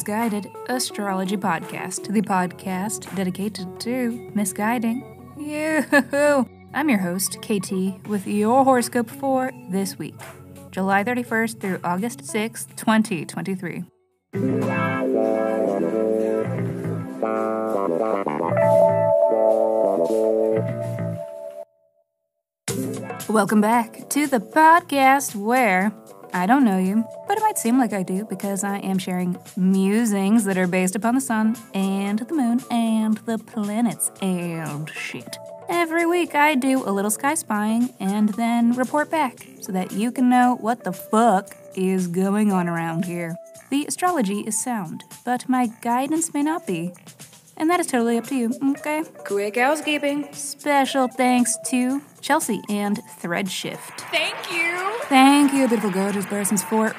Misguided Astrology Podcast, the podcast dedicated to misguiding you. I'm your host, KT, with your horoscope for this week, July 31st through August 6th, 2023. Welcome back to the podcast where I don't know you, but it might seem like I do because I am sharing musings that are based upon the sun and the moon and the planets and shit. Every week I do a little sky spying and then report back so that you can know what the fuck is going on around here. The astrology is sound, but my guidance may not be. And that is totally up to you, okay? Quick housekeeping. Special thanks to Chelsea and Threadshift. Thank you. Thank you, beautiful, gorgeous persons, for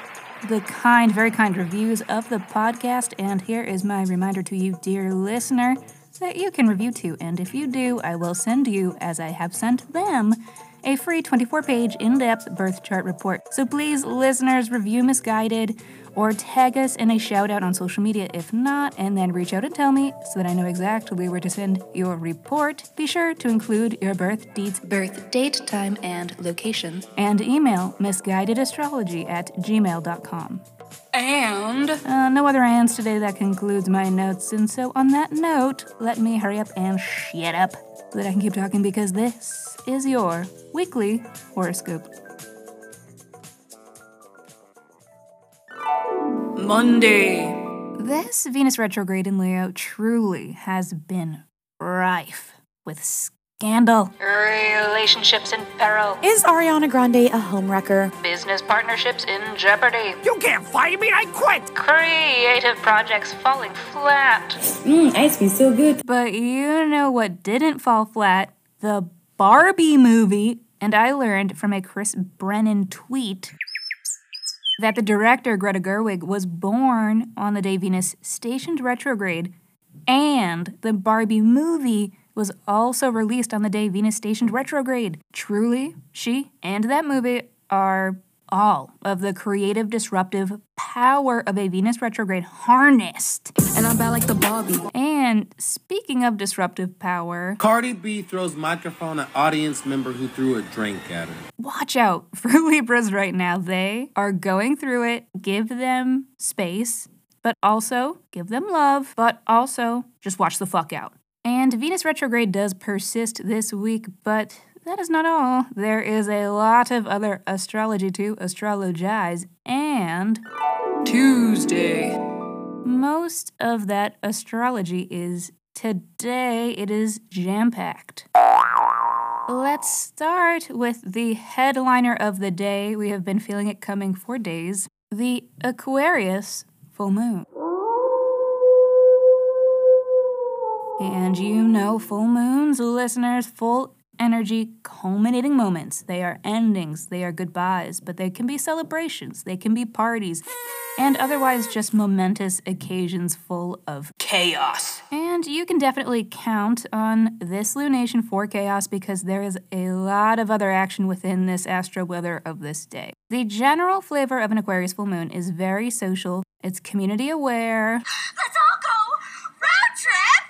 the kind, very kind reviews of the podcast. And here is my reminder to you, dear listener, that you can review too. And if you do, I will send you, as I have sent them, a free 24 page in depth birth chart report. So please, listeners, review Misguided or tag us in a shout out on social media if not, and then reach out and tell me so that I know exactly where to send your report. Be sure to include your birth dates, birth date, time, and location, and email misguidedastrology at gmail.com. And Uh, no other ands today. That concludes my notes. And so, on that note, let me hurry up and shut up so that I can keep talking because this is your weekly horoscope. Monday. This Venus retrograde in Leo truly has been rife with scandal, relationships in peril, Is Ariana Grande a homewrecker? Business partnerships in jeopardy, You can't fire me, I quit! creative projects falling flat. Mmm, ice cream so good. But you know what didn't fall flat? The Barbie movie. And I learned from a Chris Brennan tweet that the director, Greta Gerwig, was born on the day Venus stationed retrograde, and the Barbie movie was also released on the day Venus stationed retrograde. Truly, she and that movie are all of the creative, disruptive power of a Venus retrograde harnessed. And I'm bad like the Barbie. And speaking of disruptive power, Cardi B throws microphone at audience member who threw a drink at her. watch out for Libras right now. They are going through it. Give them space, but also give them love, but also just watch the fuck out. And Venus retrograde does persist this week, but that is not all. There is a lot of other astrology to astrologize, and Tuesday. most of that astrology is today. It is jam packed. Let's start with the headliner of the day. We have been feeling it coming for days the Aquarius full moon. And you know, full moons, listeners, full energy culminating moments. They are endings, they are goodbyes, but they can be celebrations, they can be parties, and otherwise just momentous occasions full of Chaos. and you can definitely count on this lunation for chaos because there is a lot of other action within this astro weather of this day. The general flavor of an Aquarius full moon is very social, it's community aware, Let's all go road trip.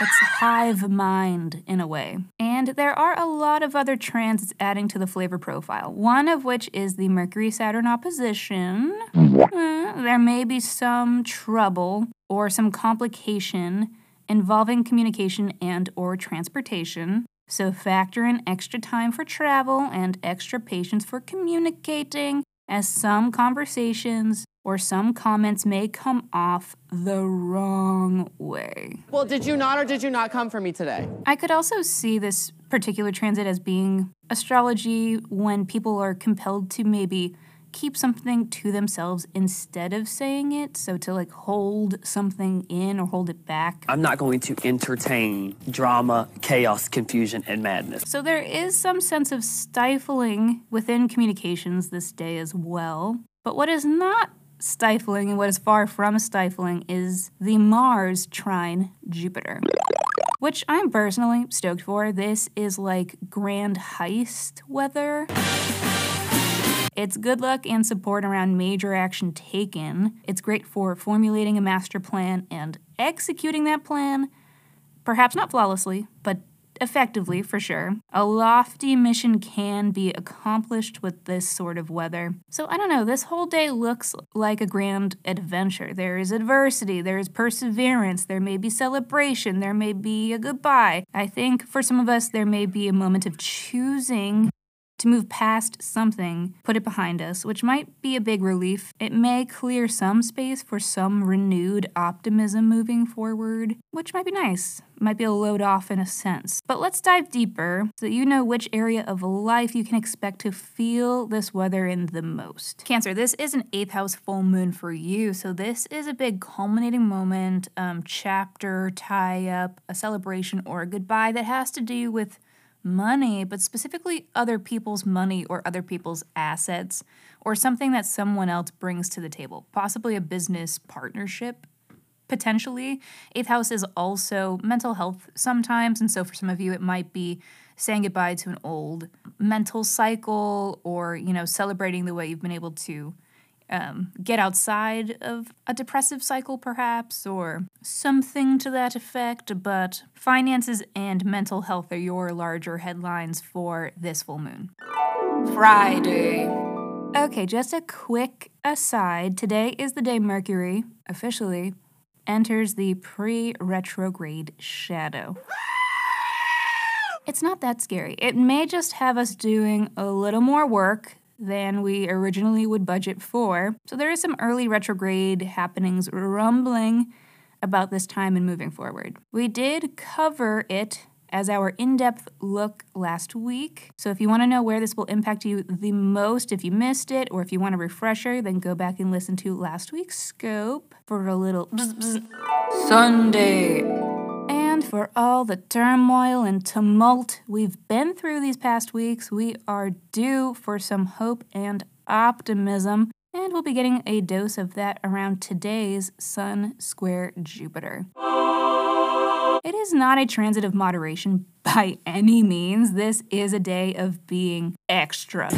it's hive mind in a way. And there are a lot of other transits adding to the flavor profile, one of which is the Mercury Saturn opposition. Uh, there may be some trouble or some complication involving communication and or transportation. So factor in extra time for travel and extra patience for communicating as some conversations or some comments may come off the wrong way. Well, did you not or did you not come for me today? I could also see this particular transit as being astrology when people are compelled to maybe keep something to themselves instead of saying it. So to like hold something in or hold it back. I'm not going to entertain drama, chaos, confusion, and madness. So there is some sense of stifling within communications this day as well. But what is not stifling and what is far from stifling is the Mars trine Jupiter. Which I'm personally stoked for. This is like grand heist weather. It's good luck and support around major action taken. It's great for formulating a master plan and executing that plan. Perhaps not flawlessly, but effectively for sure. A lofty mission can be accomplished with this sort of weather. So I don't know, this whole day looks like a grand adventure. There is adversity, there is perseverance, there may be celebration, there may be a goodbye. I think for some of us, there may be a moment of choosing to move past something, put it behind us, which might be a big relief. It may clear some space for some renewed optimism moving forward, which might be nice. Might be a load off in a sense. But let's dive deeper so that you know which area of life you can expect to feel this weather in the most. Cancer, this is an eighth house full moon for you, so this is a big culminating moment, um, chapter, tie up, a celebration, or a goodbye that has to do with money, but specifically other people's money or other people's assets, or something that someone else brings to the table, possibly a business partnership. Potentially. Eighth house is also mental health sometimes, and so for some of you, it might be saying goodbye to an old mental cycle or, you know, celebrating the way you've been able to um, get outside of a depressive cycle, perhaps, or something to that effect. But finances and mental health are your larger headlines for this full moon. Friday. Okay, just a quick aside. Today is the day Mercury, officially, enters the pre retrograde shadow. It's not that scary. It may just have us doing a little more work than we originally would budget for. So there is some early retrograde happenings rumbling about this time and moving forward. We did cover it as our in depth look last week. So if you want to know where this will impact you the most, if you missed it, or if you want a refresher, then go back and listen to last week's scope for a little. Sunday. For all the turmoil and tumult we've been through these past weeks, we are due for some hope and optimism. And we'll be getting a dose of that around today's Sun Square Jupiter. It is not a transit of moderation by any means. This is a day of being extra.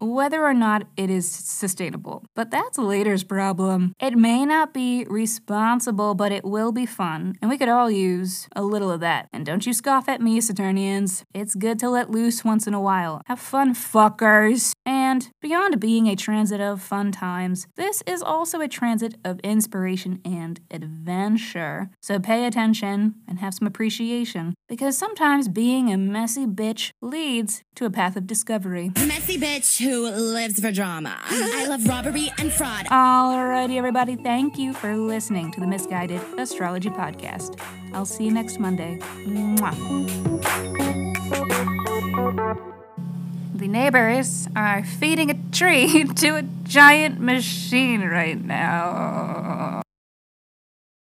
Whether or not it is sustainable. But that's later's problem. It may not be responsible, but it will be fun. And we could all use a little of that. And don't you scoff at me, Saturnians. It's good to let loose once in a while. Have fun, fuckers. And beyond being a transit of fun times, this is also a transit of inspiration and adventure. So pay attention and have some appreciation, because sometimes being a messy bitch leads to a path of discovery. Messy bitch who lives for drama. I love robbery and fraud. Alrighty, everybody, thank you for listening to the Misguided Astrology Podcast. I'll see you next Monday. Mwah. The neighbors are feeding a tree to a giant machine right now.